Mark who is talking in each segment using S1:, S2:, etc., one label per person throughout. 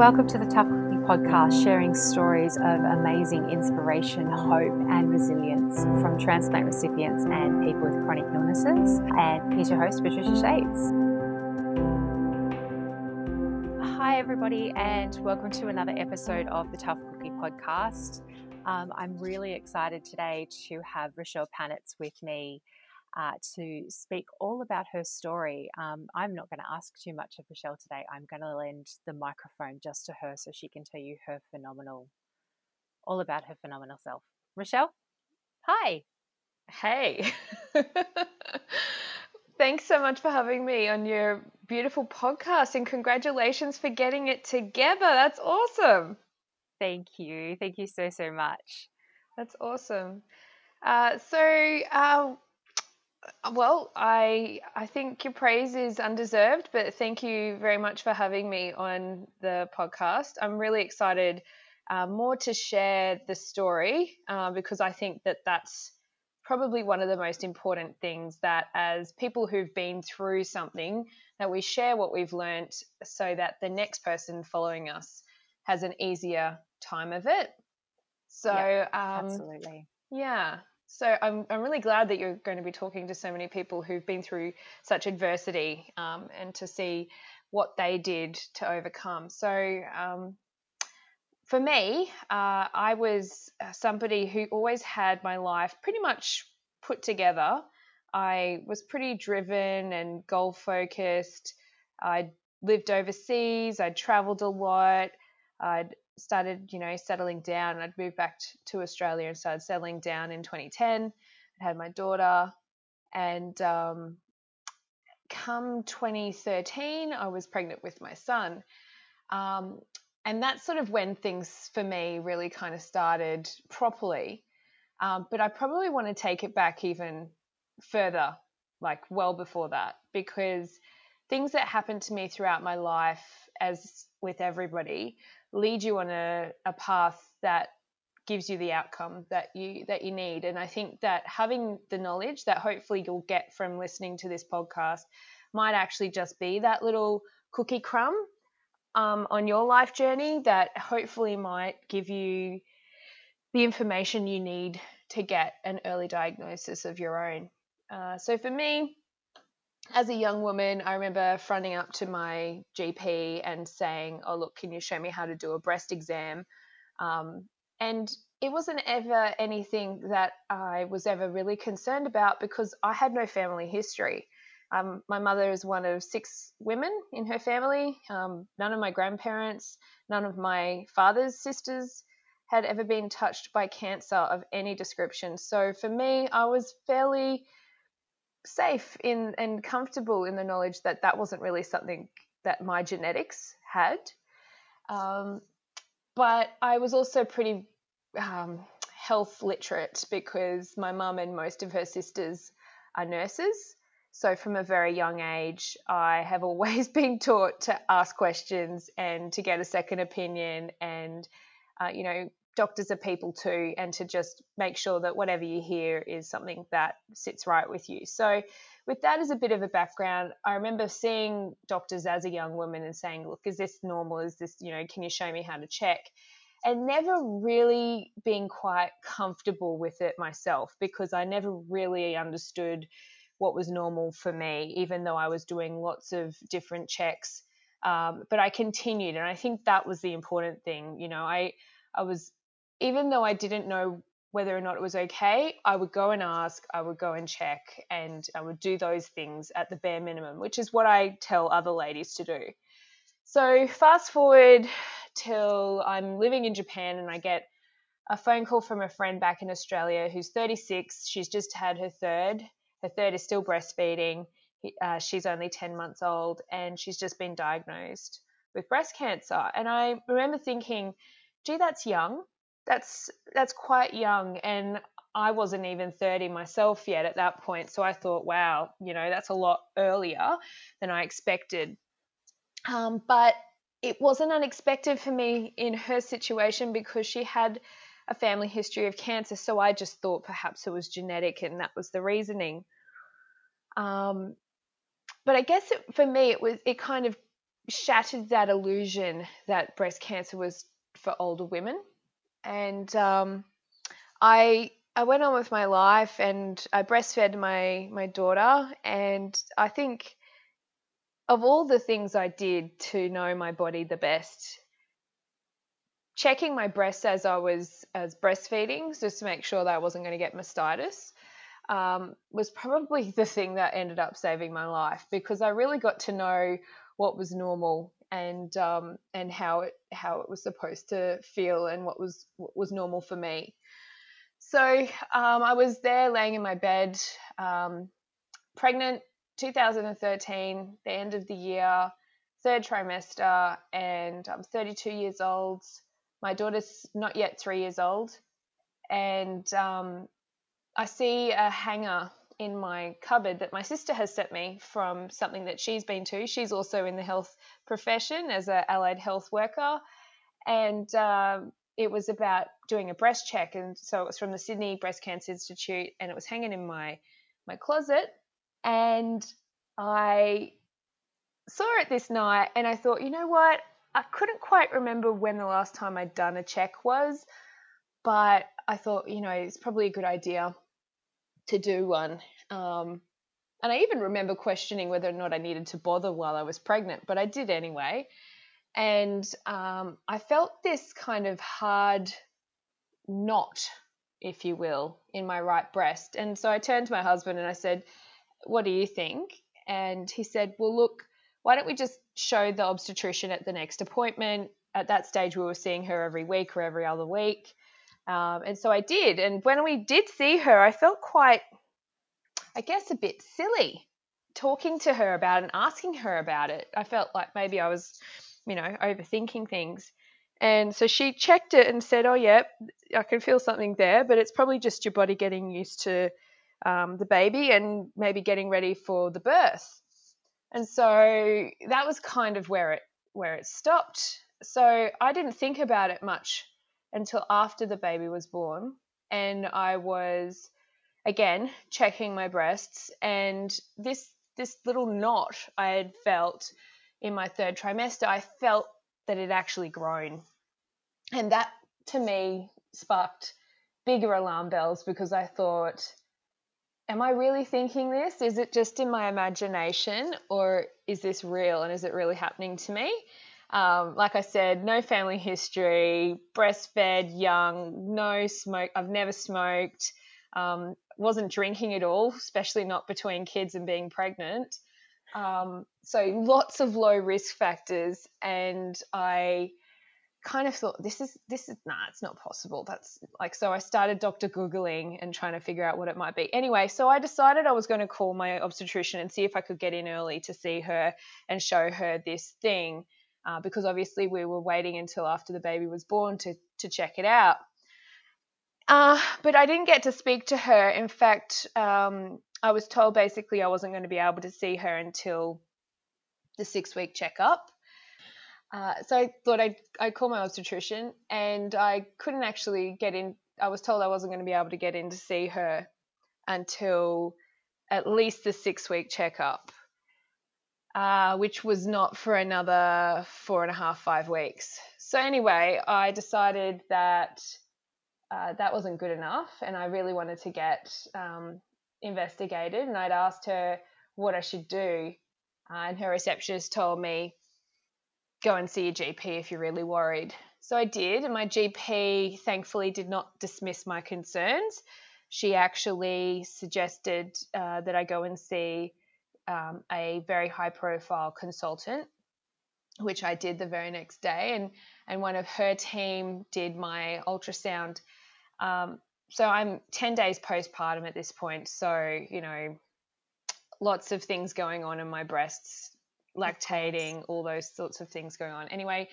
S1: welcome to the Tough Cookie Podcast, sharing stories of amazing inspiration, hope, and resilience from transplant recipients and people with chronic illnesses. And here's your host, Patricia Shades. Hi, everybody, and welcome to another episode of the Tough Cookie Podcast. Um, I'm really excited today to have Rachelle Panitz with me uh, to speak all about her story. Um, I'm not going to ask too much of Michelle today. I'm going to lend the microphone just to her so she can tell you her phenomenal, all about her phenomenal self. Michelle, hi.
S2: Hey. Thanks so much for having me on your beautiful podcast and congratulations for getting it together. That's awesome.
S1: Thank you. Thank you so, so much.
S2: That's awesome. Uh, so, uh, well, I I think your praise is undeserved, but thank you very much for having me on the podcast. I'm really excited uh, more to share the story uh, because I think that that's probably one of the most important things that as people who've been through something that we share what we've learned so that the next person following us has an easier time of it. So
S1: yeah, um, absolutely.
S2: Yeah. So I'm, I'm really glad that you're going to be talking to so many people who've been through such adversity um, and to see what they did to overcome. So um, for me, uh, I was uh, somebody who always had my life pretty much put together. I was pretty driven and goal focused. I lived overseas. I traveled a lot. I'd started, you know, settling down. I'd moved back to Australia and started settling down in 2010. I had my daughter, and um, come 2013, I was pregnant with my son. Um, and that's sort of when things for me really kind of started properly. Um, but I probably want to take it back even further, like well before that, because things that happened to me throughout my life, as with everybody, lead you on a, a path that gives you the outcome that you that you need. And i think that having the knowledge that hopefully you'll get from listening to this podcast might actually just be that little cookie crumb um, on your life journey that hopefully might give you the information you need to get an early diagnosis of your own. Uh, so for me as a young woman, I remember fronting up to my GP and saying, Oh, look, can you show me how to do a breast exam? Um, and it wasn't ever anything that I was ever really concerned about because I had no family history. Um, my mother is one of six women in her family. Um, none of my grandparents, none of my father's sisters had ever been touched by cancer of any description. So for me, I was fairly safe in and comfortable in the knowledge that that wasn't really something that my genetics had. Um, but I was also pretty um, health literate because my mum and most of her sisters are nurses. So from a very young age, I have always been taught to ask questions and to get a second opinion and, uh, you know, doctors are people too, and to just make sure that whatever you hear is something that sits right with you. So, with that as a bit of a background, I remember seeing doctors as a young woman and saying, Look, is this normal? Is this, you know, can you show me how to check? And never really being quite comfortable with it myself because I never really understood what was normal for me, even though I was doing lots of different checks. Um, but I continued, and I think that was the important thing. You know, I I was even though I didn't know whether or not it was okay, I would go and ask, I would go and check, and I would do those things at the bare minimum, which is what I tell other ladies to do. So, fast forward till I'm living in Japan and I get a phone call from a friend back in Australia who's 36. She's just had her third. Her third is still breastfeeding. Uh, she's only 10 months old and she's just been diagnosed with breast cancer. And I remember thinking, gee, that's young that's that's quite young and I wasn't even 30 myself yet at that point. So I thought, wow, you know, that's a lot earlier than I expected. Um, but it wasn't unexpected for me in her situation because she had a family history of cancer. So I just thought perhaps it was genetic and that was the reasoning. Um, but I guess it, for me, it was, it kind of shattered that illusion that breast cancer was for older women. And um, I I went on with my life and I breastfed my my daughter and I think of all the things I did to know my body the best checking my breasts as I was as breastfeeding just to make sure that I wasn't going to get mastitis um, was probably the thing that ended up saving my life because I really got to know what was normal and um, and how it how it was supposed to feel and what was what was normal for me. So um, I was there laying in my bed, um, pregnant, 2013, the end of the year, third trimester, and I'm 32 years old. My daughter's not yet three years old, and um, I see a hanger in my cupboard that my sister has sent me from something that she's been to. She's also in the health profession as an allied health worker, and um, it was about doing a breast check, and so it was from the Sydney Breast Cancer Institute, and it was hanging in my my closet, and I saw it this night, and I thought, you know what? I couldn't quite remember when the last time I'd done a check was, but I thought, you know, it's probably a good idea to do one. Um, and I even remember questioning whether or not I needed to bother while I was pregnant, but I did anyway. And um, I felt this kind of hard knot, if you will, in my right breast. And so I turned to my husband and I said, What do you think? And he said, Well, look, why don't we just show the obstetrician at the next appointment? At that stage, we were seeing her every week or every other week. Um, and so I did. And when we did see her, I felt quite, I guess, a bit silly talking to her about and asking her about it. I felt like maybe I was you know, overthinking things. And so she checked it and said, "Oh, yeah, I can feel something there, but it's probably just your body getting used to um, the baby and maybe getting ready for the birth." And so that was kind of where it where it stopped. So I didn't think about it much until after the baby was born, and I was again checking my breasts, and this this little knot I had felt in my third trimester, I felt that it actually grown. And that to me sparked bigger alarm bells because I thought, am I really thinking this? Is it just in my imagination or is this real and is it really happening to me? Um, like I said, no family history, breastfed, young, no smoke. I've never smoked, um, wasn't drinking at all, especially not between kids and being pregnant. Um, so lots of low risk factors, and I kind of thought this is this is nah, it's not possible. That's like so I started Dr. Googling and trying to figure out what it might be. Anyway, so I decided I was going to call my obstetrician and see if I could get in early to see her and show her this thing. Uh, because obviously we were waiting until after the baby was born to to check it out. Uh, but I didn't get to speak to her. In fact, um, I was told basically I wasn't going to be able to see her until the six week checkup. Uh, so I thought I'd, I'd call my obstetrician, and I couldn't actually get in. I was told I wasn't going to be able to get in to see her until at least the six week checkup, uh, which was not for another four and a half, five weeks. So, anyway, I decided that uh, that wasn't good enough, and I really wanted to get um, investigated. And I'd asked her what I should do, uh, and her receptionist told me, "Go and see your GP if you're really worried." So I did, and my GP thankfully did not dismiss my concerns. She actually suggested uh, that I go and see um, a very high profile consultant which I did the very next day, and and one of her team did my ultrasound um, so I'm 10 days postpartum at this point. So, you know, lots of things going on in my breasts, lactating, all those sorts of things going on. Anyway,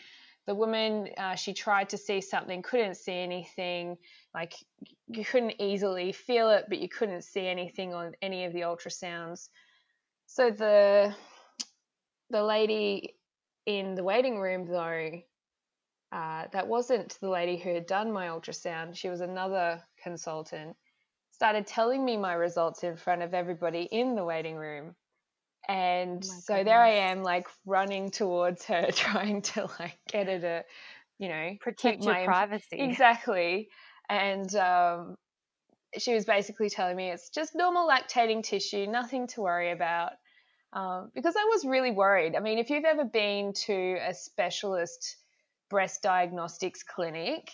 S2: the woman, uh, she tried to see something, couldn't see anything. Like you couldn't easily feel it, but you couldn't see anything on any of the ultrasounds. So the the lady in the waiting room, though, uh, that wasn't the lady who had done my ultrasound. She was another consultant. Started telling me my results in front of everybody in the waiting room. And
S1: Oh
S2: so there I am, like running towards her, trying to like get her to, you know,
S1: Protect
S2: my
S1: privacy.
S2: exactly. And um, she was basically telling me it's just normal lactating tissue, nothing to worry about. Um, because I was really worried. I mean, if you've ever been to a specialist breast diagnostics clinic,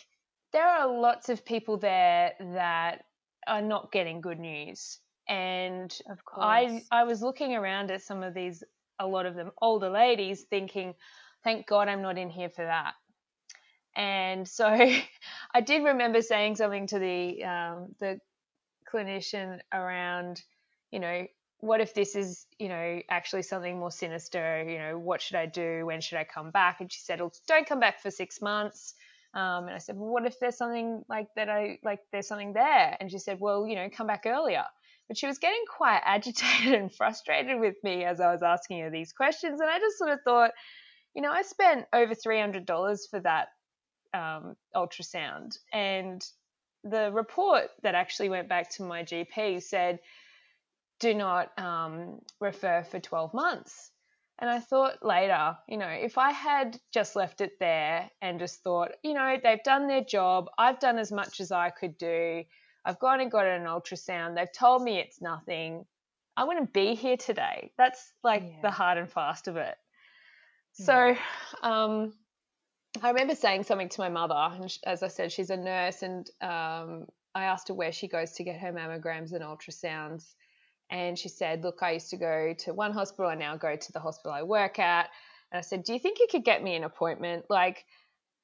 S2: there are lots of people there that are not getting good news. And
S1: Of
S2: I
S1: course.
S2: I was looking around at some of these a lot of them older ladies thinking, thank God I'm not in here for that. And so I did remember saying something to the um, the clinician around, you know, what if this is, you know, actually something more sinister? You know, what should I do? When should I come back? And she said, well, don't come back for six months. Um, and I said, well, what if there's something like that? I like there's something there. And she said, well, you know, come back earlier. But she was getting quite agitated and frustrated with me as I was asking her these questions. And I just sort of thought, you know, I spent over $300 for that um, ultrasound. And the report that actually went back to my GP said, do not um, refer for 12 months. And I thought later, you know, if I had just left it there and just thought, you know, they've done their job, I've done as much as I could do, I've gone and got an ultrasound, they've told me it's nothing, I wouldn't be here today. That's like
S1: Yeah.
S2: the hard and fast of it.
S1: Yeah.
S2: So, um, I remember saying something to my mother, and as I said, she's a nurse, and um, I asked her where she goes to get her mammograms and ultrasounds, and she said, "Look, I used to go to one hospital, I now go to the hospital I work at." And I said, "Do you think you could get me an appointment? Like,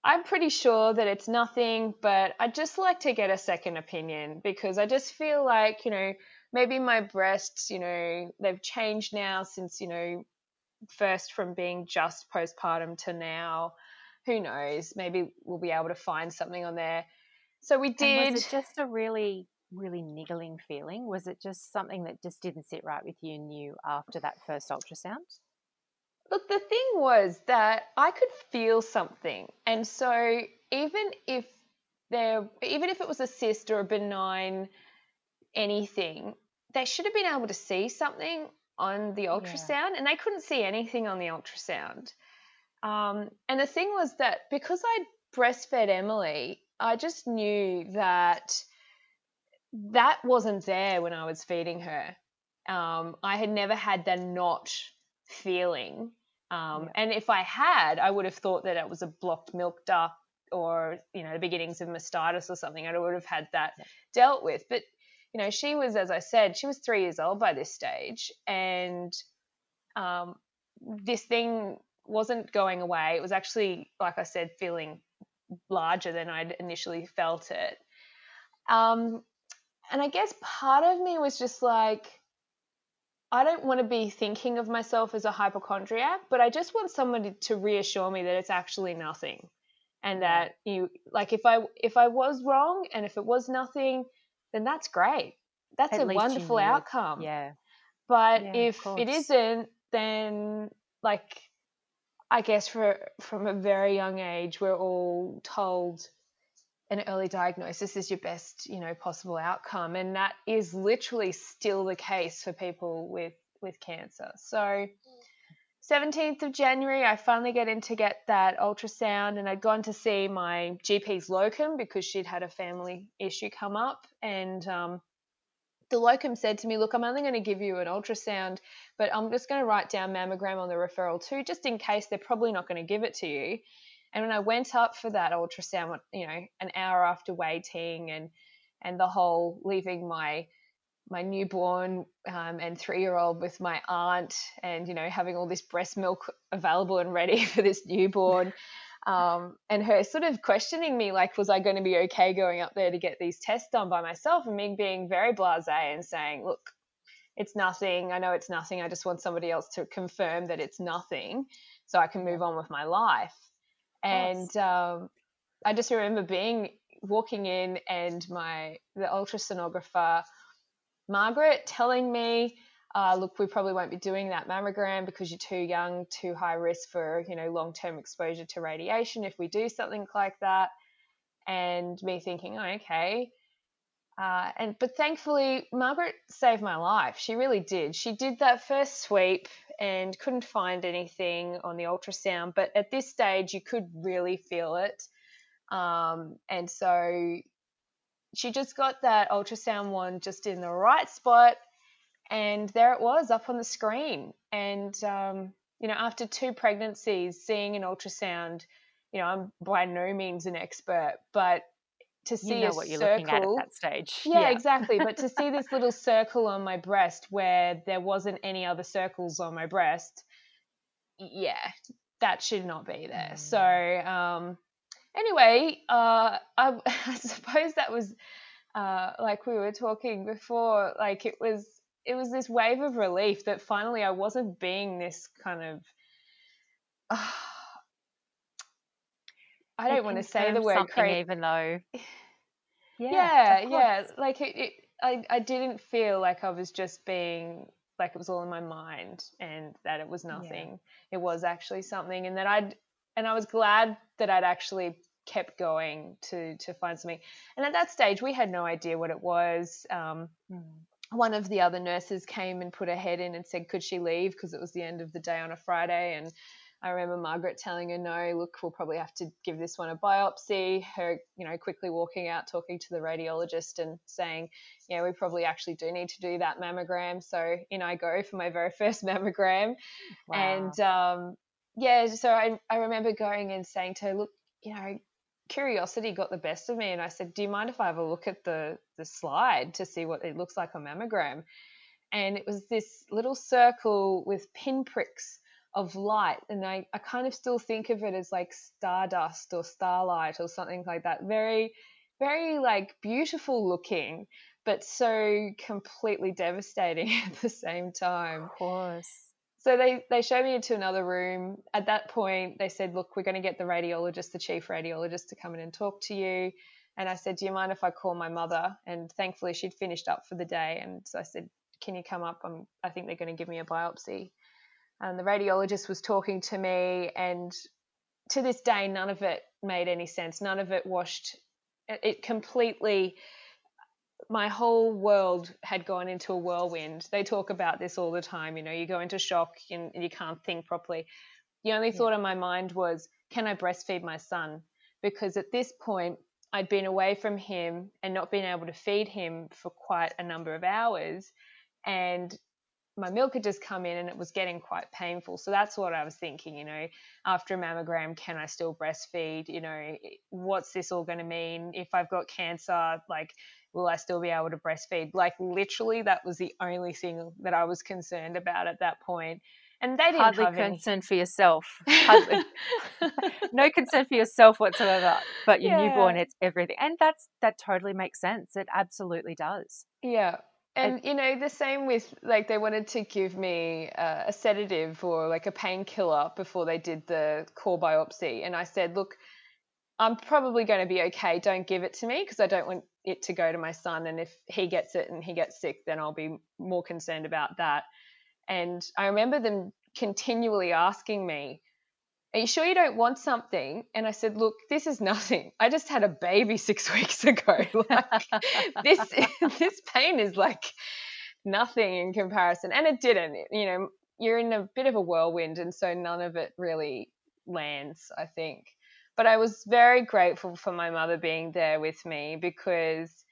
S2: I'm pretty sure that it's nothing, but I'd just like to get a second opinion because I just feel like, you know, maybe my breasts, you know, they've changed now since, you know, first from being just postpartum to now. Who knows? Maybe we'll be able to find something on there. So we
S1: And
S2: did.
S1: was it just a really, really niggling feeling? Was it just something that just didn't sit right with you and you after that first ultrasound?
S2: Look, the thing was that I could feel something. And so even if there even if it was a cyst or a benign anything, they should have been able to see something on the ultrasound and they couldn't see anything on the ultrasound. Um, and the thing was that because I breastfed Emily, I just knew that that wasn't there when I was feeding her. Um, I had never had that not feeling. Um,
S1: Yeah.
S2: And if I had, I would have thought that it was a blocked milk duct or, you know, the beginnings of mastitis or something. I would have had that
S1: Yeah.
S2: dealt with. But, you know, she was, as I said, she was three years old by this stage. And um, this thing wasn't going away. It was actually, like I said, feeling larger than I'd initially felt it. Um, and I guess part of me was just like, I don't want to be thinking of myself as a hypochondriac, but I just want somebody to reassure me that it's actually nothing. And that you like if I if I was wrong and if it was nothing, then that's great. That's
S1: At
S2: a wonderful outcome.
S1: Yeah.
S2: But
S1: Yeah,
S2: if it isn't, then like I guess for from a very young age we're all told an early diagnosis is your best, you know, possible outcome. And that is literally still the case for people with with cancer. So 17th of January, I finally get in to get that ultrasound, and I'd gone to see my GP's locum because she'd had a family issue come up, and um, the locum said to me, "Look, I'm only going to give you an ultrasound, but I'm just going to write down mammogram on the referral too, just in case they're probably not going to give it to you." And when I went up for that ultrasound, you know, an hour after waiting and and the whole leaving my my newborn um, and three year old with my aunt and you know having all this breast milk available and ready for this newborn um, and her sort of questioning me like was i going to be okay going up there to get these tests done by myself? And me being very blasé and saying look it's nothing. I know it's nothing. I just want somebody else to confirm that it's nothing so i can move on with my life. And um, i just remember being walking in and my the ultrasonographer Margaret telling me, uh, look, we probably won't be doing that mammogram because you're too young, too high risk for, you know, long-term exposure to radiation if we do something like that. And me thinking, oh, okay. Uh, and but thankfully, Margaret saved my life. She really did. She did that first sweep and couldn't find anything on the ultrasound. But at this stage, you could really feel it. Um, and so she just got that ultrasound one just in the right spot. And there it was up on the screen. And, um, you know, after two pregnancies, seeing an ultrasound, you know, I'm by no means an expert, but to see
S1: you know
S2: a
S1: what you're
S2: circle,
S1: looking at at that stage.
S2: yeah, exactly. But to see this little circle on my breast where there wasn't any other circles on my breast, yeah, that should not be there.
S1: Mm.
S2: So, um, anyway, uh, I, I suppose that was uh, like we were talking before. Like it was, it was this wave of relief that finally I wasn't being this kind of. Uh, I don't
S1: It
S2: want to say the word crazy.
S1: even though. Yeah,
S2: yeah, yeah. Like it, it, I, I didn't feel like I was just being like it was all in my mind and that it was nothing. It was actually something, and that I'd and I was glad that I'd actually kept going to to find something. And at that stage, we had no idea what it was. Um,
S1: Mm.
S2: One of the other nurses came and put her head in and said, could she leave because it was the end of the day on a Friday and. I remember Margaret telling her, no, look, we'll probably have to give this one a biopsy. Her, you know, quickly walking out, talking to the radiologist and saying, yeah, we probably actually do need to do that mammogram. So in I go for my very first mammogram.
S1: Wow.
S2: And um, yeah, so I, I remember going and saying to her, look, you know, curiosity got the best of me. And I said, do you mind if I have a look at the, the slide to see what it looks like on mammogram? And it was this little circle with pinpricks of light and I, I kind of still think of it as like stardust or starlight or something like that very very like beautiful looking but so completely devastating at the same time
S1: of course.
S2: So they they showed me into another room. At that point they said look we're going to get the radiologist the chief radiologist to come in and talk to you. And i said do you mind if i call my mother? And thankfully she'd finished up for the day. And so i said can you come up? I'm, i think they're going to give me a biopsy. And the radiologist was talking to me. And to this day none of it made any sense. None of it washed it completely my whole world had gone into a whirlwind they talk about this all the time you know you go into shock and, you can't think properly the only
S1: Yeah.
S2: thought on my mind was can i breastfeed my son because at this point i'd been away from him and not been able to feed him for quite a number of hours and my milk had just come in and it was getting quite painful. So that's what I was thinking, you know, after a mammogram, can I still breastfeed? You know, what's this all going to mean? If I've got cancer, like, will I still be able to breastfeed? Like, literally, that was the only thing that I was concerned about at that point. And they didn't
S1: Hardly
S2: have any.
S1: concern for yourself. Hardly, no concern for yourself whatsoever. But your newborn, it's everything, and that's that totally makes sense. It absolutely does.
S2: Yeah. And you know the same with like they wanted to give me uh, a sedative or like a painkiller before they did the core biopsy, and I said, look, I'm probably going to be okay. Don't give it to me because I don't want it to go to my son, and if he gets it and he gets sick, then I'll be more concerned about that. And I remember them continually asking me, are you sure you don't want something? And I said, look, this is nothing. I just had a baby six weeks ago. Like this, this pain is like nothing in comparison. And it didn't. You know, you're in a bit of a whirlwind, and so none of it really lands. I think. But I was very grateful for my mother being there with me because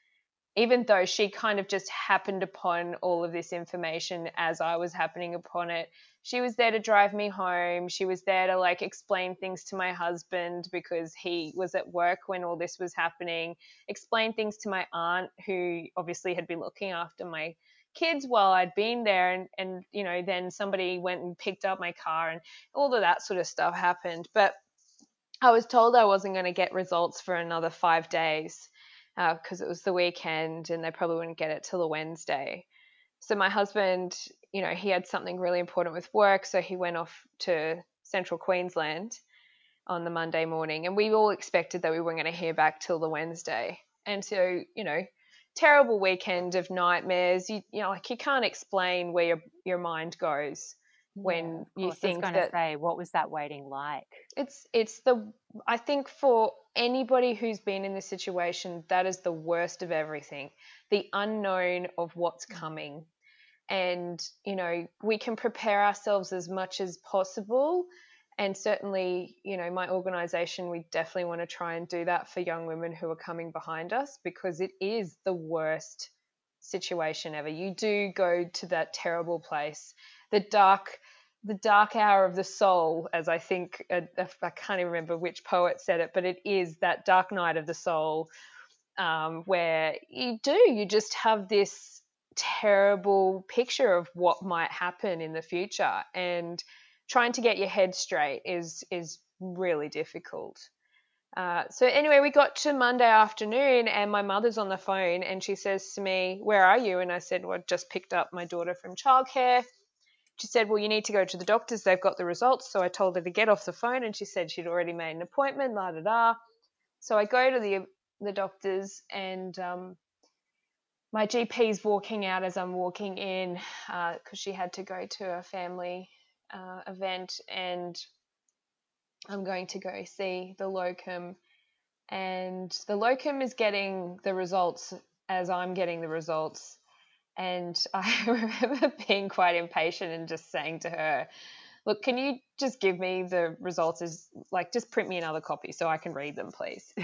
S2: even though she kind of just happened upon all of this information as I was happening upon it, she was there to drive me home. She was there to like explain things to my husband because he was at work when all this was happening, explain things to my aunt who obviously had been looking after my kids while I'd been there and and you know then somebody went and picked up my car and all of that sort of stuff happened. But I was told I wasn't going to get results for another 5 days because uh, it was the weekend and they probably wouldn't get it till the Wednesday. So my husband, you know, he had something really important with work, so he went off to central Queensland on the Monday morning, and we all expected that we weren't going to hear back till the Wednesday. And so, you know, terrible weekend of nightmares. You, you know, like you can't explain where your your mind goes when
S1: yeah,
S2: you think
S1: I was
S2: that
S1: say, what was that waiting like?
S2: it's it's the I think for anybody who's been in this situation, that is the worst of everything. The unknown of what's
S1: Mm.
S2: coming. And, you know, we can prepare ourselves as much as possible. And certainly, you know, my organization, we definitely want to try and do that for young women who are coming behind us because it is the worst situation ever. You do go to that terrible place, the dark the dark hour of the soul, as I think uh, I can't even remember which poet said it, but it is that dark night of the soul um, where you do you just have this terrible picture of what might happen in the future, and trying to get your head straight is is really difficult. Uh, so anyway, we got to Monday afternoon, and my mother's on the phone, and she says to me, "Where are you?" And I said, "Well, I just picked up my daughter from childcare." She said, "Well, you need to go to the doctors. They've got the results." So I told her to get off the phone, and she said she'd already made an appointment. La da da. So I go to the the doctors, and um, my GP's walking out as I'm walking in because uh, she had to go to a family uh, event, and I'm going to go see the locum, and the locum is getting the results as I'm getting the results. And I remember being quite impatient and just saying to her, Look, can you just give me the results as like just print me another copy so I can read them, please?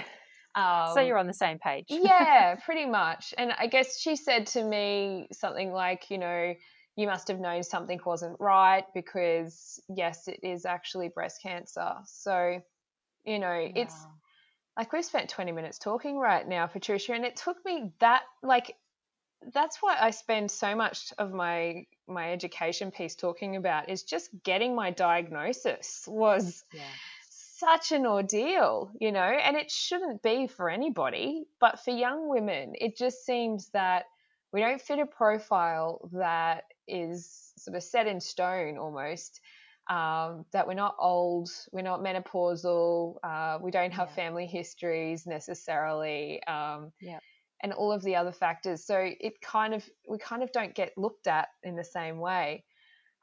S1: Um, so you're on the same page.
S2: yeah, pretty much. And I guess she said to me something like, you know, you must have known something wasn't right because yes, it is actually breast cancer. So, you know, yeah. it's like we've spent 20 minutes talking right now, Patricia, and it took me that like that's why I spend so much of my my education piece talking about is just getting my diagnosis was
S1: yeah.
S2: such an ordeal, you know, and it shouldn't be for anybody, but for young women, it just seems that we don't fit a profile that is sort of set in stone almost. Um, that we're not old, we're not menopausal, uh, we don't have
S1: Yeah.
S2: family histories necessarily. Um,
S1: Yeah.
S2: And all of the other factors. So it kind of we kind of don't get looked at in the same way.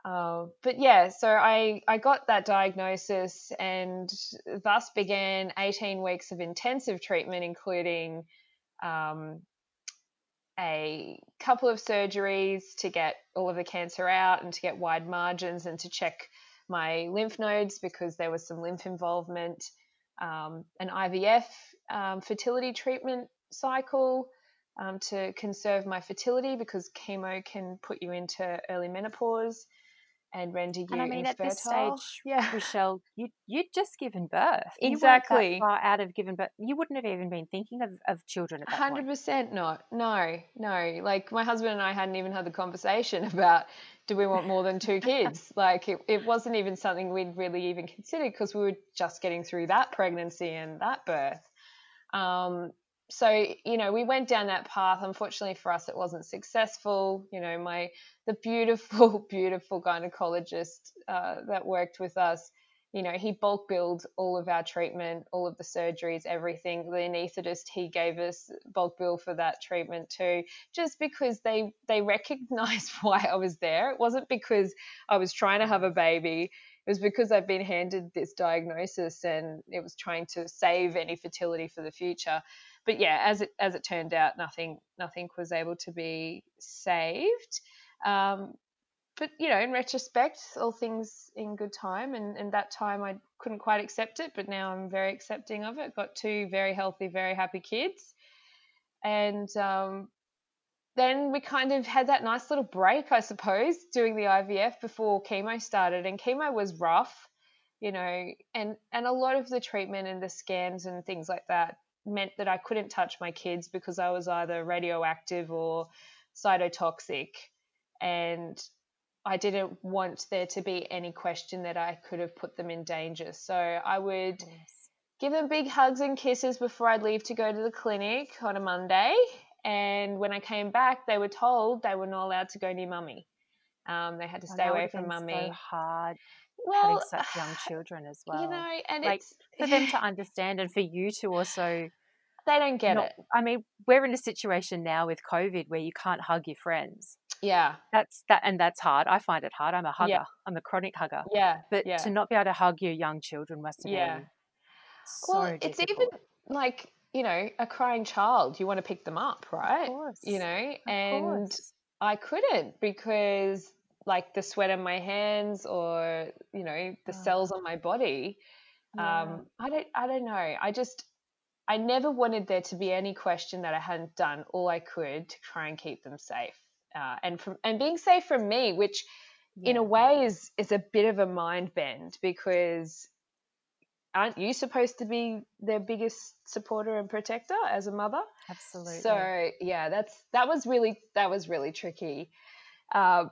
S2: Uh, but yeah, so I I got that diagnosis and thus began 18 weeks of intensive treatment, including um, a couple of surgeries to get all of the cancer out and to get wide margins and to check my lymph nodes because there was some lymph involvement, um, an IVF um, fertility treatment cycle um, to conserve my fertility because chemo can put you into early menopause and render you
S1: And I mean,
S2: infertile.
S1: at this stage,
S2: yeah,
S1: Rachelle, you you'd just given birth. You
S2: Exactly.
S1: that far out of given birth. You wouldn't have even been thinking of, of children at that
S2: hundred
S1: point.
S2: percent not. No, no. Like my husband and I hadn't even had the conversation about do we want more than two kids. like it, it wasn't even something we'd really even considered because we were just getting through that pregnancy and that birth. Um, so you know we went down that path. Unfortunately for us it wasn't successful. You know my the beautiful beautiful gynecologist uh, that worked with us you know he bulk billed all of our treatment all of the surgeries everything. The anesthetist he gave us bulk bill for that treatment too just because they they recognized why i was there. It wasn't because i was trying to have a baby. It was because i've been handed this diagnosis and it was trying to save any fertility for the future but yeah, as it as it turned out, nothing nothing was able to be saved. Um, but you know, in retrospect, all things in good time, and, and that time I couldn't quite accept it, but now I'm very accepting of it. Got two very healthy, very happy kids, and um, then we kind of had that nice little break, I suppose, doing the IVF before chemo started, and chemo was rough, you know, and and a lot of the treatment and the scans and things like that meant that I couldn't touch my kids because I was either radioactive or cytotoxic. And I didn't want there to be any question that I could have put them in danger. So I would
S1: Yes.
S2: give them big hugs and kisses before I'd leave to go to the clinic on a Monday. And when I came back, they were told they were not allowed to go near mummy. Um, they had to stay away from mummy.
S1: So hard
S2: well,
S1: having such young children as well.
S2: you know, and
S1: Like,
S2: it's
S1: for them to understand and for you to also
S2: they don't get
S1: not,
S2: it.
S1: I mean, we're in a situation now with COVID where you can't hug your friends.
S2: Yeah.
S1: That's that, and that's hard. I find it hard. I'm a hugger.
S2: Yeah.
S1: I'm a chronic hugger.
S2: Yeah.
S1: But
S2: yeah.
S1: to not be able to hug your young children must have
S2: Yeah.
S1: been so
S2: well, it's even like, you know, a crying child. You want to pick them up, right?
S1: course.
S2: You know,
S1: Of
S2: and
S1: course.
S2: I couldn't because like the sweat on my hands or, you know, the
S1: Oh.
S2: cells on my body.
S1: Yeah.
S2: Um, I don't I don't know. I just I never wanted there to be any question that I hadn't done all I could to try and keep them safe. Uh, and from and being safe from me, which in a way is is a bit of a mind bend because aren't you supposed to be their biggest supporter and protector as a mother?
S1: Absolutely.
S2: So yeah, that's that was really that was really tricky. Uh,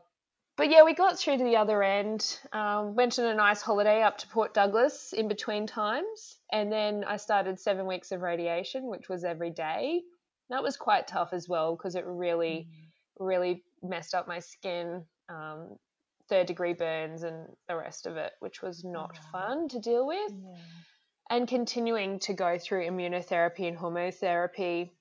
S2: but yeah, we got through to the other end. Um, went on a nice holiday up to Port Douglas in between times, and then I started seven weeks of radiation, which was every day. That was quite tough as well because it really,
S1: Mm.
S2: really messed up my skin, um, third degree burns, and the rest of it, which was not
S1: Wow.
S2: fun to deal with
S1: Yeah.
S2: and continuing to go through immunotherapy and hormone therapy.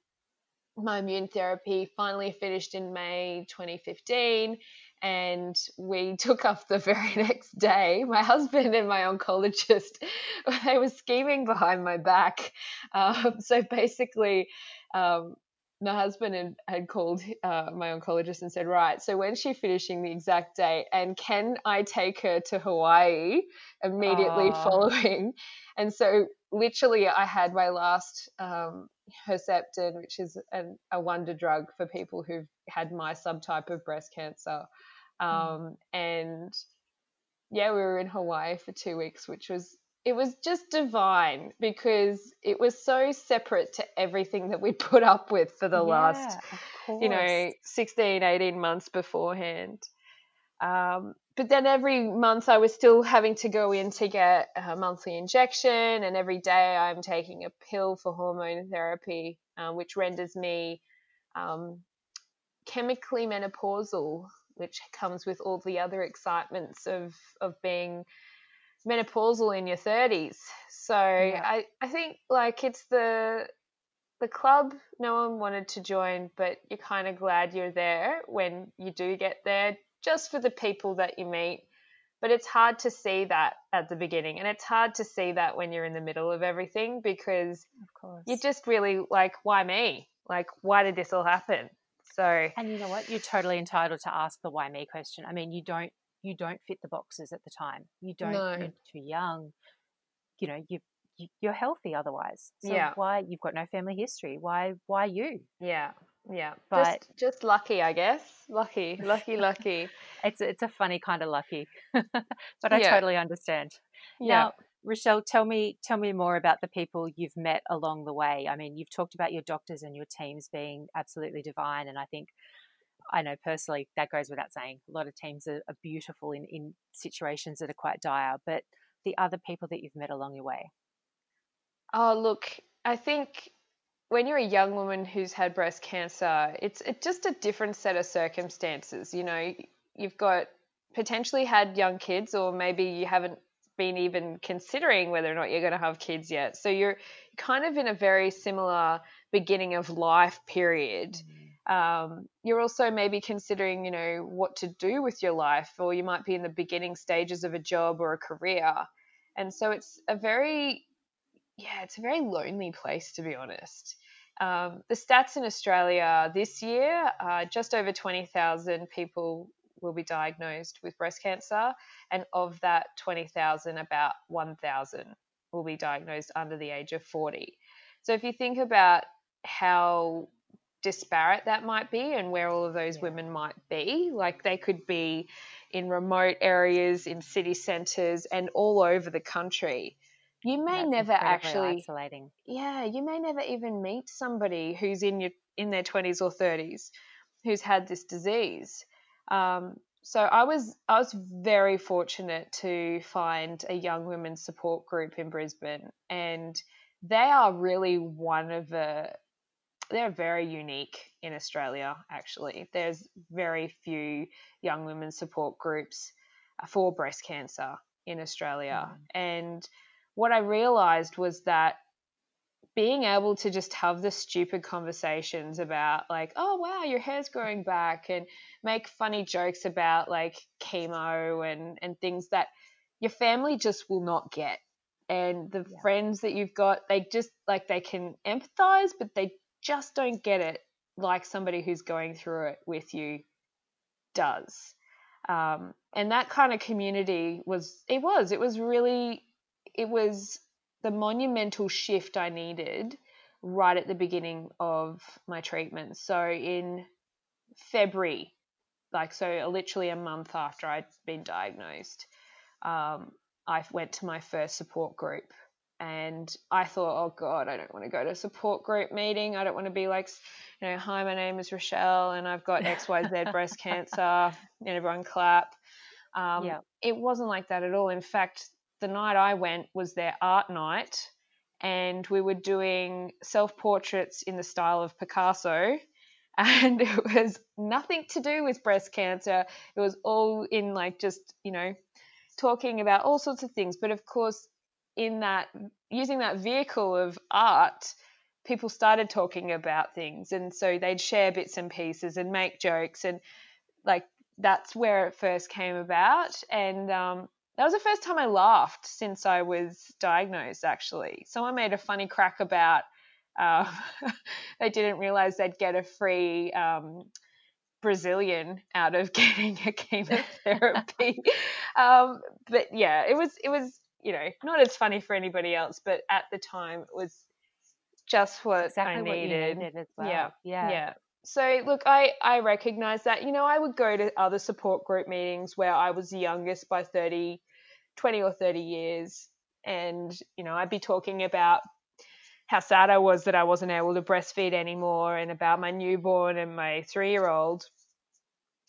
S2: My immune therapy finally finished in May 2015, and we took off the very next day. My husband and my oncologist, they were scheming behind my back. Um, so basically, um, my husband had, had called uh, my oncologist and said, Right, so when's she finishing the exact date? And can I take her to Hawaii immediately following? And so, literally, I had my last um, Herceptin, which is an, a wonder drug for people who've had my subtype of breast cancer. Um, And yeah, we were in Hawaii for two weeks, which was it was just divine because it was so separate to everything that we'd put up with for the last
S1: Yeah, of
S2: you know
S1: course.
S2: 16 18 months beforehand um, but then every month i was still having to go in to get a monthly injection and every day i'm taking a pill for hormone therapy uh, which renders me um, chemically menopausal which comes with all the other excitements of of being menopausal in your 30s so
S1: Yeah.
S2: I, I think like it's the the club no one wanted to join but you're kind of glad you're there when you do get there just for the people that you meet but it's hard to see that at the beginning and it's hard to see that when you're in the middle of everything because
S1: Of
S2: you're just really like why me like why did this all happen so
S1: And you know what? You're totally entitled to ask the why me question. I mean, you don't you don't fit the boxes at the time. You don't.
S2: No.
S1: You're too young. You know, you, you you're healthy otherwise. So
S2: Yeah.
S1: why you've got no family history? Why why you?
S2: yeah yeah
S1: But-
S2: just just lucky i guess lucky lucky lucky
S1: It's it's a funny kind of lucky, but I
S2: Yeah.
S1: totally understand.
S2: yeah
S1: Now, Rachelle, tell me tell me more about the people you've met along the way. I mean, you've talked about your doctors and your teams being absolutely divine, and I think I know personally that goes without saying. A lot of teams are, are beautiful in in situations that are quite dire, but the other people that you've met along your way.
S2: Oh, look, I think when you're a young woman who's had breast cancer, it's it's just a different set of circumstances. You know, you've got potentially had young kids, or maybe you haven't been even considering whether or not you're going to have kids yet. So you're kind of in a very similar beginning of life period. Um, you're also maybe considering, you know, what to do with your life, or you might be in the beginning stages of a job or a career. And so it's a very yeah, it's a very lonely place to be honest. Um, the stats in Australia this year, uh, just over 20,000 people will be diagnosed with breast cancer, and of that 20,000, about 1,000 will be diagnosed under the age of 40. So if you think about how disparate that might be and where all of those
S1: Yeah.
S2: women might be, like they could be in remote areas, in city centres, and all over the country. You may
S1: That's
S2: never actually
S1: isolating.
S2: yeah, you may never even meet somebody who's in your in their twenties or thirties who's had this disease. Um, so I was I was very fortunate to find a young women's support group in Brisbane, and they are really one of the they're very unique in Australia. Actually, there's very few young women's support groups for breast cancer in Australia, and what I realized was that being able to just have the stupid conversations about like oh wow your hair's growing back and make funny jokes about like chemo and and things that your family just will not get and the yeah. friends that you've got they just like they can empathize but they just don't get it like somebody who's going through it with you does um, and that kind of community was it was it was really it was the monumental shift i needed right at the beginning of my treatment so in february like so literally a month after i'd been diagnosed um, I went to my first support group and I thought, oh God, I don't want to go to a support group meeting. I don't want to be like, you know, hi, my name is Rachelle and I've got XYZ breast cancer and everyone clap. Um, yeah. It wasn't like that at all. In fact, the night I went was their art night and we were doing self portraits in the style of Picasso. And it was nothing to do with breast cancer. It was all in like just, you know, talking about all sorts of things. But of course, in that using that vehicle of art, people started talking about things, and so they'd share bits and pieces and make jokes, and like that's where it first came about. And um, that was the first time I laughed since I was diagnosed. Actually, someone made a funny crack about. Uh, they didn't realize they'd get a free um, Brazilian out of getting a chemotherapy. um, but yeah, it was it was you know not as funny for anybody else, but at the time it was just what exactly I needed.
S1: What needed as well.
S2: Yeah, yeah, yeah. So look, I I recognize that. You know, I would go to other support group meetings where I was the youngest by 30, 20 or 30 years, and you know, I'd be talking about how sad I was that I wasn't able to breastfeed anymore and about my newborn and my three year old.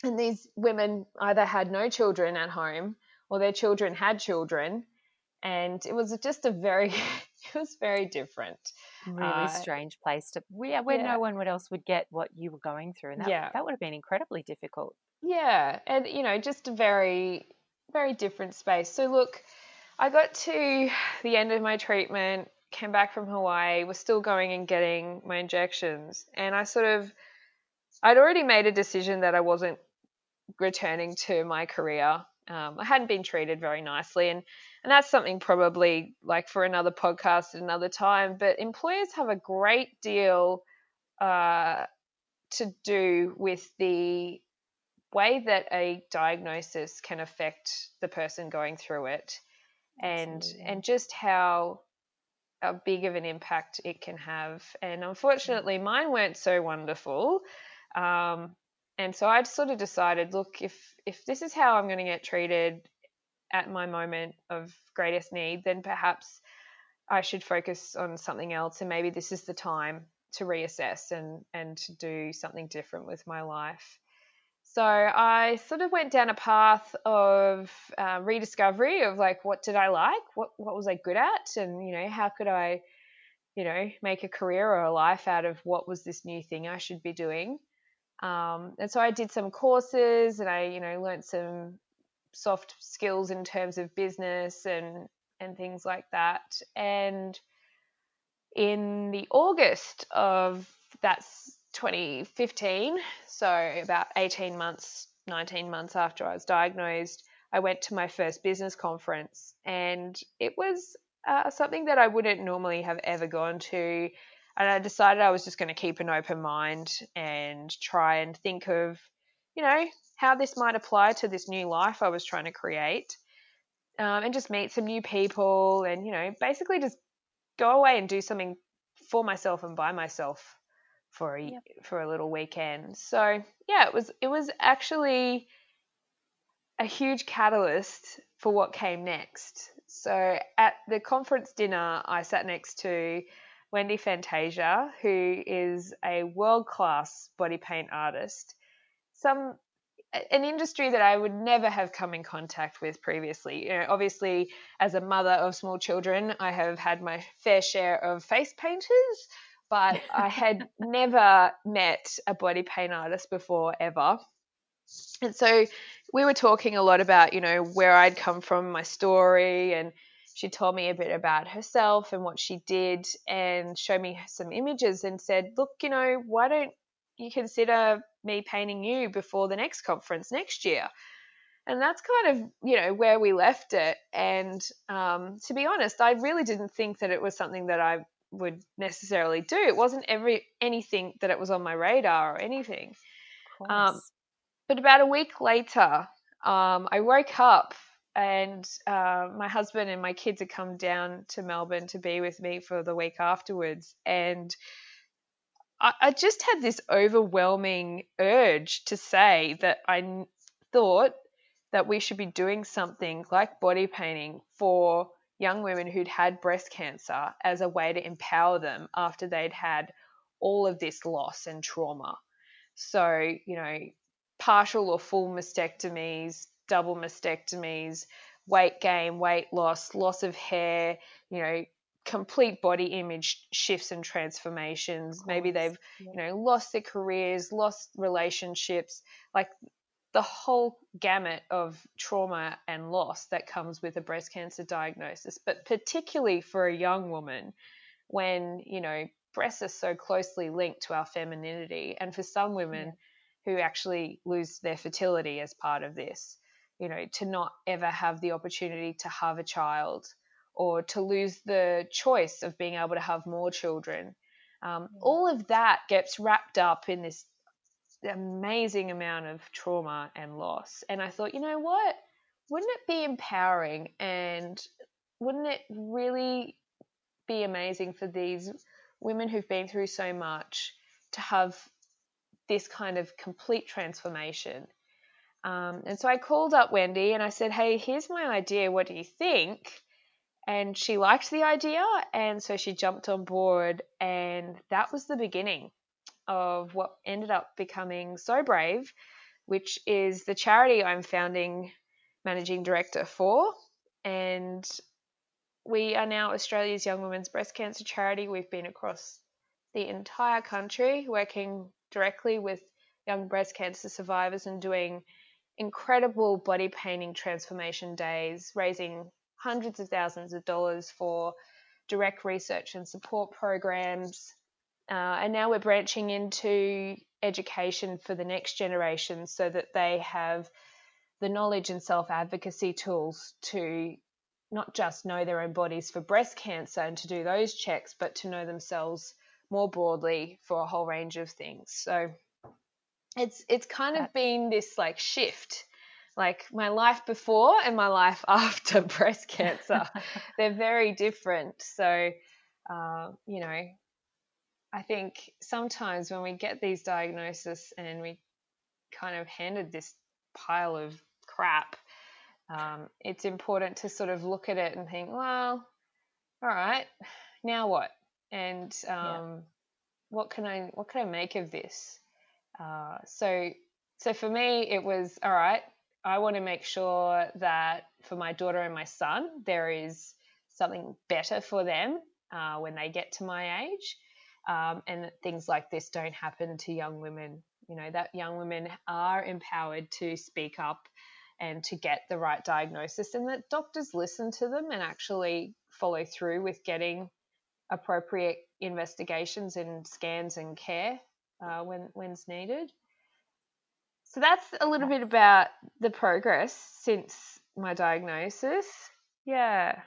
S2: And these women either had no children at home or their children had children. And it was just a very, it was very different.
S1: Really uh, strange place to, yeah, where yeah. no one else would get what you were going through. And that, yeah. that would have been incredibly difficult.
S2: Yeah. And, you know, just a very, very different space. So, look, I got to the end of my treatment came back from Hawaii, was still going and getting my injections, and I sort of I'd already made a decision that I wasn't returning to my career. Um, I hadn't been treated very nicely, and and that's something probably like for another podcast at another time. But employers have a great deal uh, to do with the way that a diagnosis can affect the person going through it, and Absolutely. and just how how big of an impact it can have. And unfortunately, mine weren't so wonderful. Um, and so I sort of decided, look, if if this is how I'm going to get treated at my moment of greatest need, then perhaps I should focus on something else, and maybe this is the time to reassess and and to do something different with my life. So I sort of went down a path of uh, rediscovery of like what did I like, what what was I good at, and you know how could I, you know, make a career or a life out of what was this new thing I should be doing. Um, and so I did some courses and I you know learned some soft skills in terms of business and and things like that. And in the August of that's 2015, so about 18 months, 19 months after I was diagnosed, I went to my first business conference, and it was uh, something that I wouldn't normally have ever gone to. And I decided I was just going to keep an open mind and try and think of, you know, how this might apply to this new life I was trying to create, um, and just meet some new people, and you know, basically just go away and do something for myself and by myself for a yep. for a little weekend. So yeah, it was it was actually a huge catalyst for what came next. So at the conference dinner, I sat next to Wendy Fantasia, who is a world class body paint artist. Some an industry that I would never have come in contact with previously. You know, obviously, as a mother of small children, I have had my fair share of face painters, but I had never met a body paint artist before ever. And so we were talking a lot about, you know, where I'd come from, my story, and she told me a bit about herself and what she did and showed me some images and said, Look, you know, why don't you consider me painting you before the next conference next year? And that's kind of, you know, where we left it. And um, to be honest, I really didn't think that it was something that I would necessarily do. It wasn't every anything that it was on my radar or anything. Um, but about a week later, um, I woke up and uh, my husband and my kids had come down to Melbourne to be with me for the week afterwards, and I, I just had this overwhelming urge to say that I thought that we should be doing something like body painting for young women who'd had breast cancer as a way to empower them after they'd had all of this loss and trauma. So, you know, partial or full mastectomies, double mastectomies, weight gain, weight loss, loss of hair, you know, complete body image shifts and transformations. Maybe they've, you know, lost their careers, lost relationships, like the whole gamut of trauma and loss that comes with a breast cancer diagnosis. But particularly for a young woman, when, you know, breasts are so closely linked to our femininity, and for some women, yeah who actually lose their fertility as part of this. You know, to not ever have the opportunity to have a child or to lose the choice of being able to have more children. Um, all of that gets wrapped up in this amazing amount of trauma and loss. And I thought, you know what? Wouldn't it be empowering and wouldn't it really be amazing for these women who've been through so much to have this kind of complete transformation. Um, and so I called up Wendy and I said, Hey, here's my idea. What do you think? And she liked the idea. And so she jumped on board. And that was the beginning of what ended up becoming So Brave, which is the charity I'm founding managing director for. And we are now Australia's Young Women's Breast Cancer Charity. We've been across the entire country working directly with young breast cancer survivors and doing incredible body painting transformation days, raising hundreds of thousands of dollars for direct research and support programs. Uh, and now we're branching into education for the next generation so that they have the knowledge and self advocacy tools to not just know their own bodies for breast cancer and to do those checks, but to know themselves more broadly for a whole range of things. So it's it's kind of been this like shift like my life before and my life after breast cancer they're very different so uh, you know i think sometimes when we get these diagnoses and we kind of handed this pile of crap um, it's important to sort of look at it and think well all right now what and um, yeah. what can I what can I make of this? Uh, so so for me, it was all right. I want to make sure that for my daughter and my son, there is something better for them uh, when they get to my age, um, and things like this don't happen to young women. You know that young women are empowered to speak up and to get the right diagnosis, and that doctors listen to them and actually follow through with getting appropriate investigations and scans and care uh, when when's needed. So that's a little bit about the progress since my diagnosis. Yeah.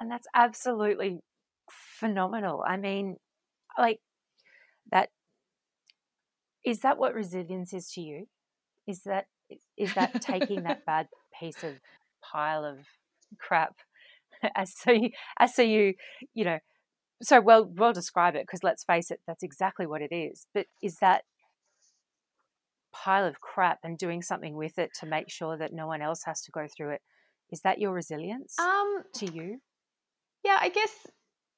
S1: And that's absolutely phenomenal. I mean, like that is that what resilience is to you? Is that is that taking that bad piece of pile of crap as so you, as so you you know so well well describe it because let's face it that's exactly what it is but is that pile of crap and doing something with it to make sure that no one else has to go through it is that your resilience um to you
S2: yeah i guess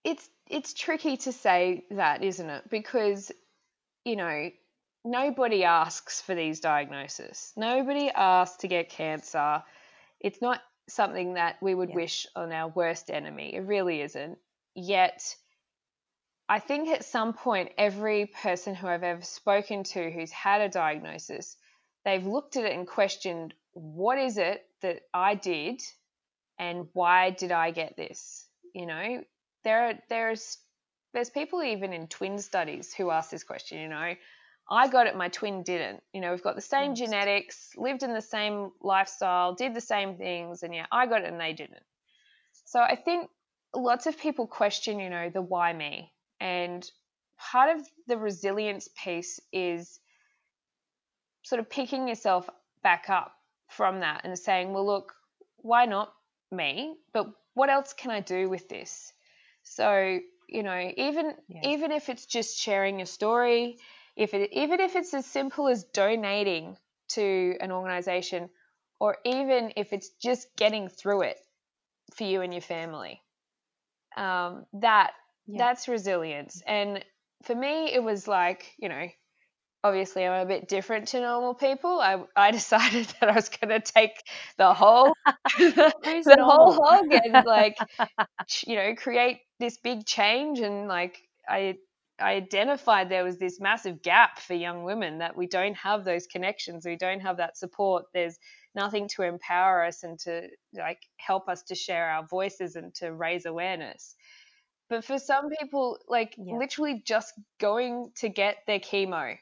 S2: it's it's tricky to say that isn't it because you know nobody asks for these diagnoses nobody asks to get cancer it's not something that we would yeah. wish on our worst enemy. It really isn't. Yet, I think at some point, every person who I've ever spoken to who's had a diagnosis, they've looked at it and questioned what is it that I did and why did I get this? You know, there are there's there's people even in twin studies who ask this question. You know, I got it, my twin didn't. You know, we've got the same genetics, lived in the same lifestyle, did the same things, and yeah, I got it and they didn't. So I think lots of people question, you know, the why me. And part of the resilience piece is sort of picking yourself back up from that and saying, well, look, why not me? But what else can I do with this? So, you know, even yeah. even if it's just sharing your story, if it even if it's as simple as donating to an organization, or even if it's just getting through it for you and your family, um, that yeah. that's resilience. And for me, it was like, you know, obviously I'm a bit different to normal people. I, I decided that I was going to take the whole the whole hog and like you know create this big change and like I I identified there was this massive gap for young women that we don't have those connections, we don't have that support. There's nothing to empower us and to like help us to share our voices and to raise awareness. But for some people, like yeah. literally just going to get their chemo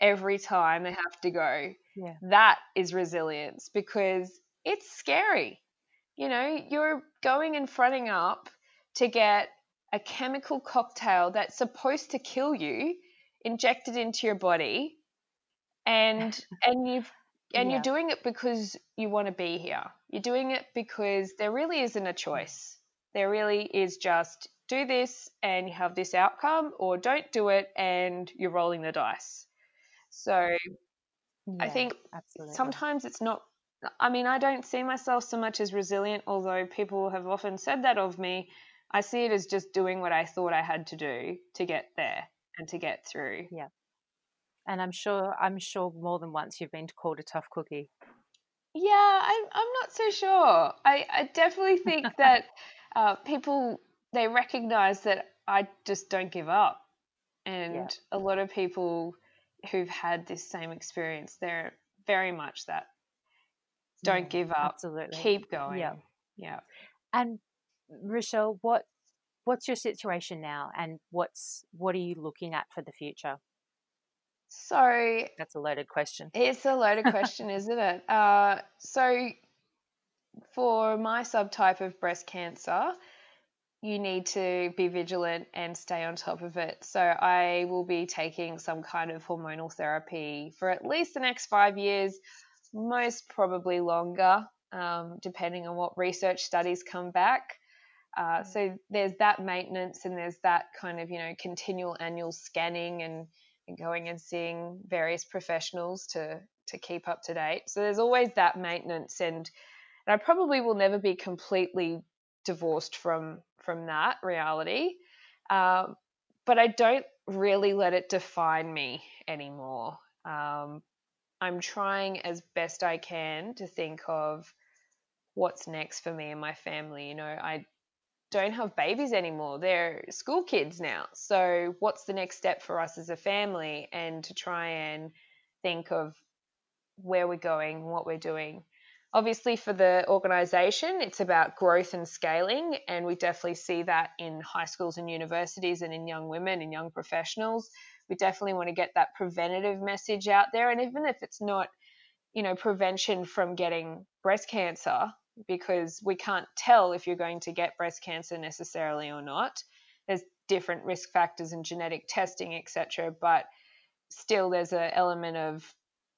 S2: every time they have to go, yeah. that is resilience because it's scary. You know, you're going and fronting up to get a chemical cocktail that's supposed to kill you injected into your body and and you've and yeah. you're doing it because you want to be here. You're doing it because there really isn't a choice. There really is just do this and you have this outcome, or don't do it and you're rolling the dice. So yeah, I think absolutely. sometimes it's not. I mean, I don't see myself so much as resilient, although people have often said that of me. I see it as just doing what I thought I had to do to get there and to get through.
S1: Yeah. And I'm sure I'm sure more than once you've been called a tough cookie.
S2: Yeah, I'm I'm not so sure. I, I definitely think that uh, people they recognize that I just don't give up. And yeah. a lot of people who've had this same experience, they're very much that don't give up, absolutely. keep going. Yeah. Yeah.
S1: And Rachelle, what what's your situation now and what's what are you looking at for the future?
S2: So
S1: that's a loaded question.
S2: It's a loaded question, isn't it? Uh, so for my subtype of breast cancer, you need to be vigilant and stay on top of it. So I will be taking some kind of hormonal therapy for at least the next five years, most probably longer, um, depending on what research studies come back. Uh, so there's that maintenance and there's that kind of you know continual annual scanning and, and going and seeing various professionals to to keep up to date. So there's always that maintenance and and I probably will never be completely divorced from from that reality. Um, but I don't really let it define me anymore. Um, I'm trying as best I can to think of what's next for me and my family. You know, I don't have babies anymore. They're school kids now. So, what's the next step for us as a family? And to try and think of where we're going, what we're doing. Obviously, for the organisation, it's about growth and scaling, and we definitely see that in high schools and universities and in young women and young professionals. We definitely want to get that preventative message out there, and even if it's not, you know, prevention from getting breast cancer, because we can't tell if you're going to get breast cancer necessarily or not. There's different risk factors and genetic testing, etc. But still, there's an element of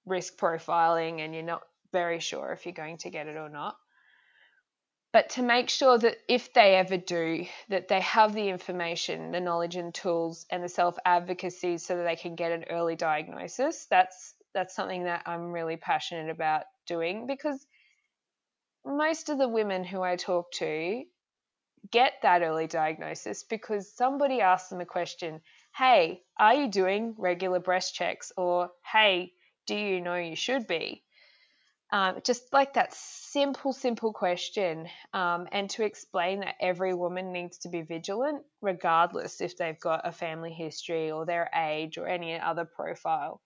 S2: risk profiling, and you're not very sure if you're going to get it or not. But to make sure that if they ever do, that they have the information, the knowledge and tools, and the self advocacy so that they can get an early diagnosis. That's that's something that I'm really passionate about doing because most of the women who I talk to get that early diagnosis because somebody asks them a question Hey, are you doing regular breast checks? Or Hey, do you know you should be? Um, just like that simple, simple question, um, and to explain that every woman needs to be vigilant, regardless if they've got a family history or their age or any other profile.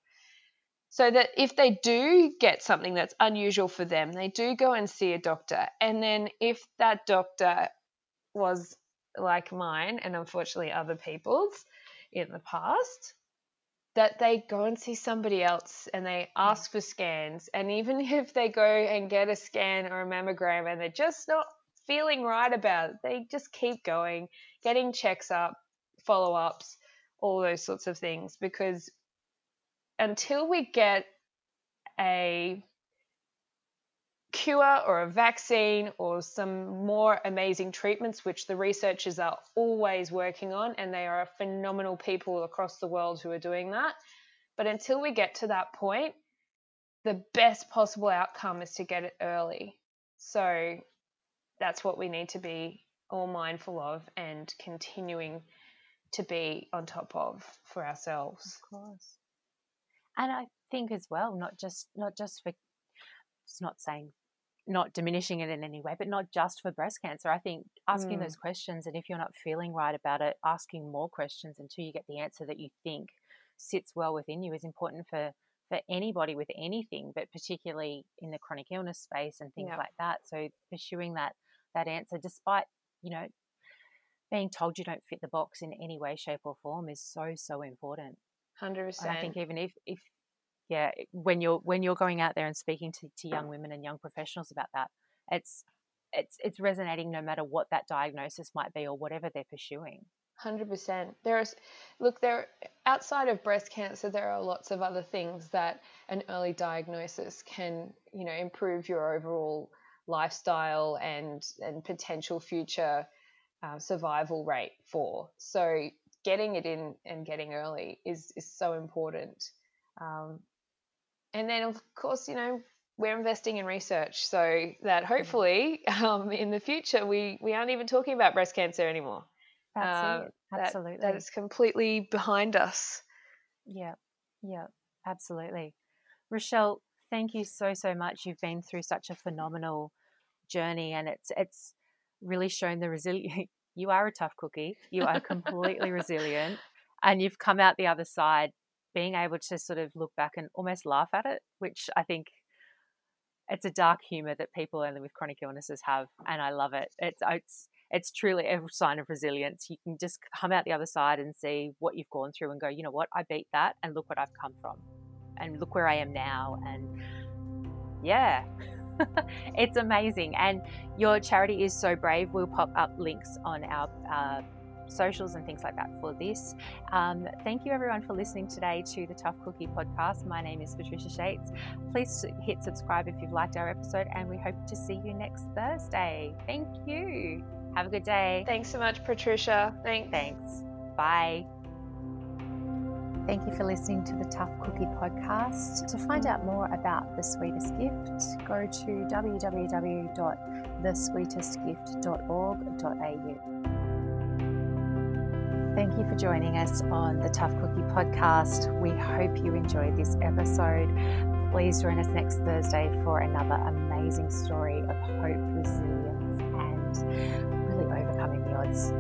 S2: So that if they do get something that's unusual for them, they do go and see a doctor. And then if that doctor was like mine and unfortunately other people's in the past, that they go and see somebody else and they ask for scans. And even if they go and get a scan or a mammogram and they're just not feeling right about it, they just keep going, getting checks up, follow ups, all those sorts of things. Because until we get a cure or a vaccine or some more amazing treatments, which the researchers are always working on, and they are phenomenal people across the world who are doing that. But until we get to that point, the best possible outcome is to get it early. So that's what we need to be all mindful of and continuing to be on top of for ourselves.
S1: Of course. And I think as well, not just not just for it's not saying not diminishing it in any way, but not just for breast cancer. I think asking mm. those questions and if you're not feeling right about it, asking more questions until you get the answer that you think sits well within you is important for for anybody with anything, but particularly in the chronic illness space and things yeah. like that. So pursuing that that answer, despite you know being told you don't fit the box in any way, shape, or form, is so so important.
S2: Hundred percent.
S1: I think even if if yeah, when you're when you're going out there and speaking to, to young women and young professionals about that, it's it's it's resonating no matter what that diagnosis might be or whatever they're pursuing.
S2: Hundred percent. There's look there outside of breast cancer, there are lots of other things that an early diagnosis can you know improve your overall lifestyle and and potential future uh, survival rate for. So getting it in and getting early is is so important. Um, and then of course you know we're investing in research so that mm-hmm. hopefully um, in the future we we aren't even talking about breast cancer anymore.
S1: That's uh, it. Absolutely.
S2: That, that is completely behind us.
S1: Yeah. Yeah. Absolutely. Rachelle, thank you so so much. You've been through such a phenomenal journey, and it's it's really shown the resilience. You are a tough cookie. You are completely resilient, and you've come out the other side being able to sort of look back and almost laugh at it, which I think it's a dark humor that people only with chronic illnesses have, and I love it. It's oh, it's it's truly a sign of resilience. You can just come out the other side and see what you've gone through and go, you know what, I beat that and look what I've come from and look where I am now. And yeah, it's amazing. And your charity is so brave. We'll pop up links on our uh, socials and things like that for this. Um, thank you everyone for listening today to the Tough Cookie podcast. My name is Patricia Shates. Please hit subscribe if you've liked our episode, and we hope to see you next Thursday. Thank you. Have a good day.
S2: Thanks so much, Patricia.
S1: Thanks. Thanks. Bye. Thank you for listening to the Tough Cookie podcast. To find out more about The Sweetest Gift, go to www.thesweetestgift.org.au. Thank you for joining us on the Tough Cookie podcast. We hope you enjoyed this episode. Please join us next Thursday for another amazing story of hope, resilience, and really overcoming the odds.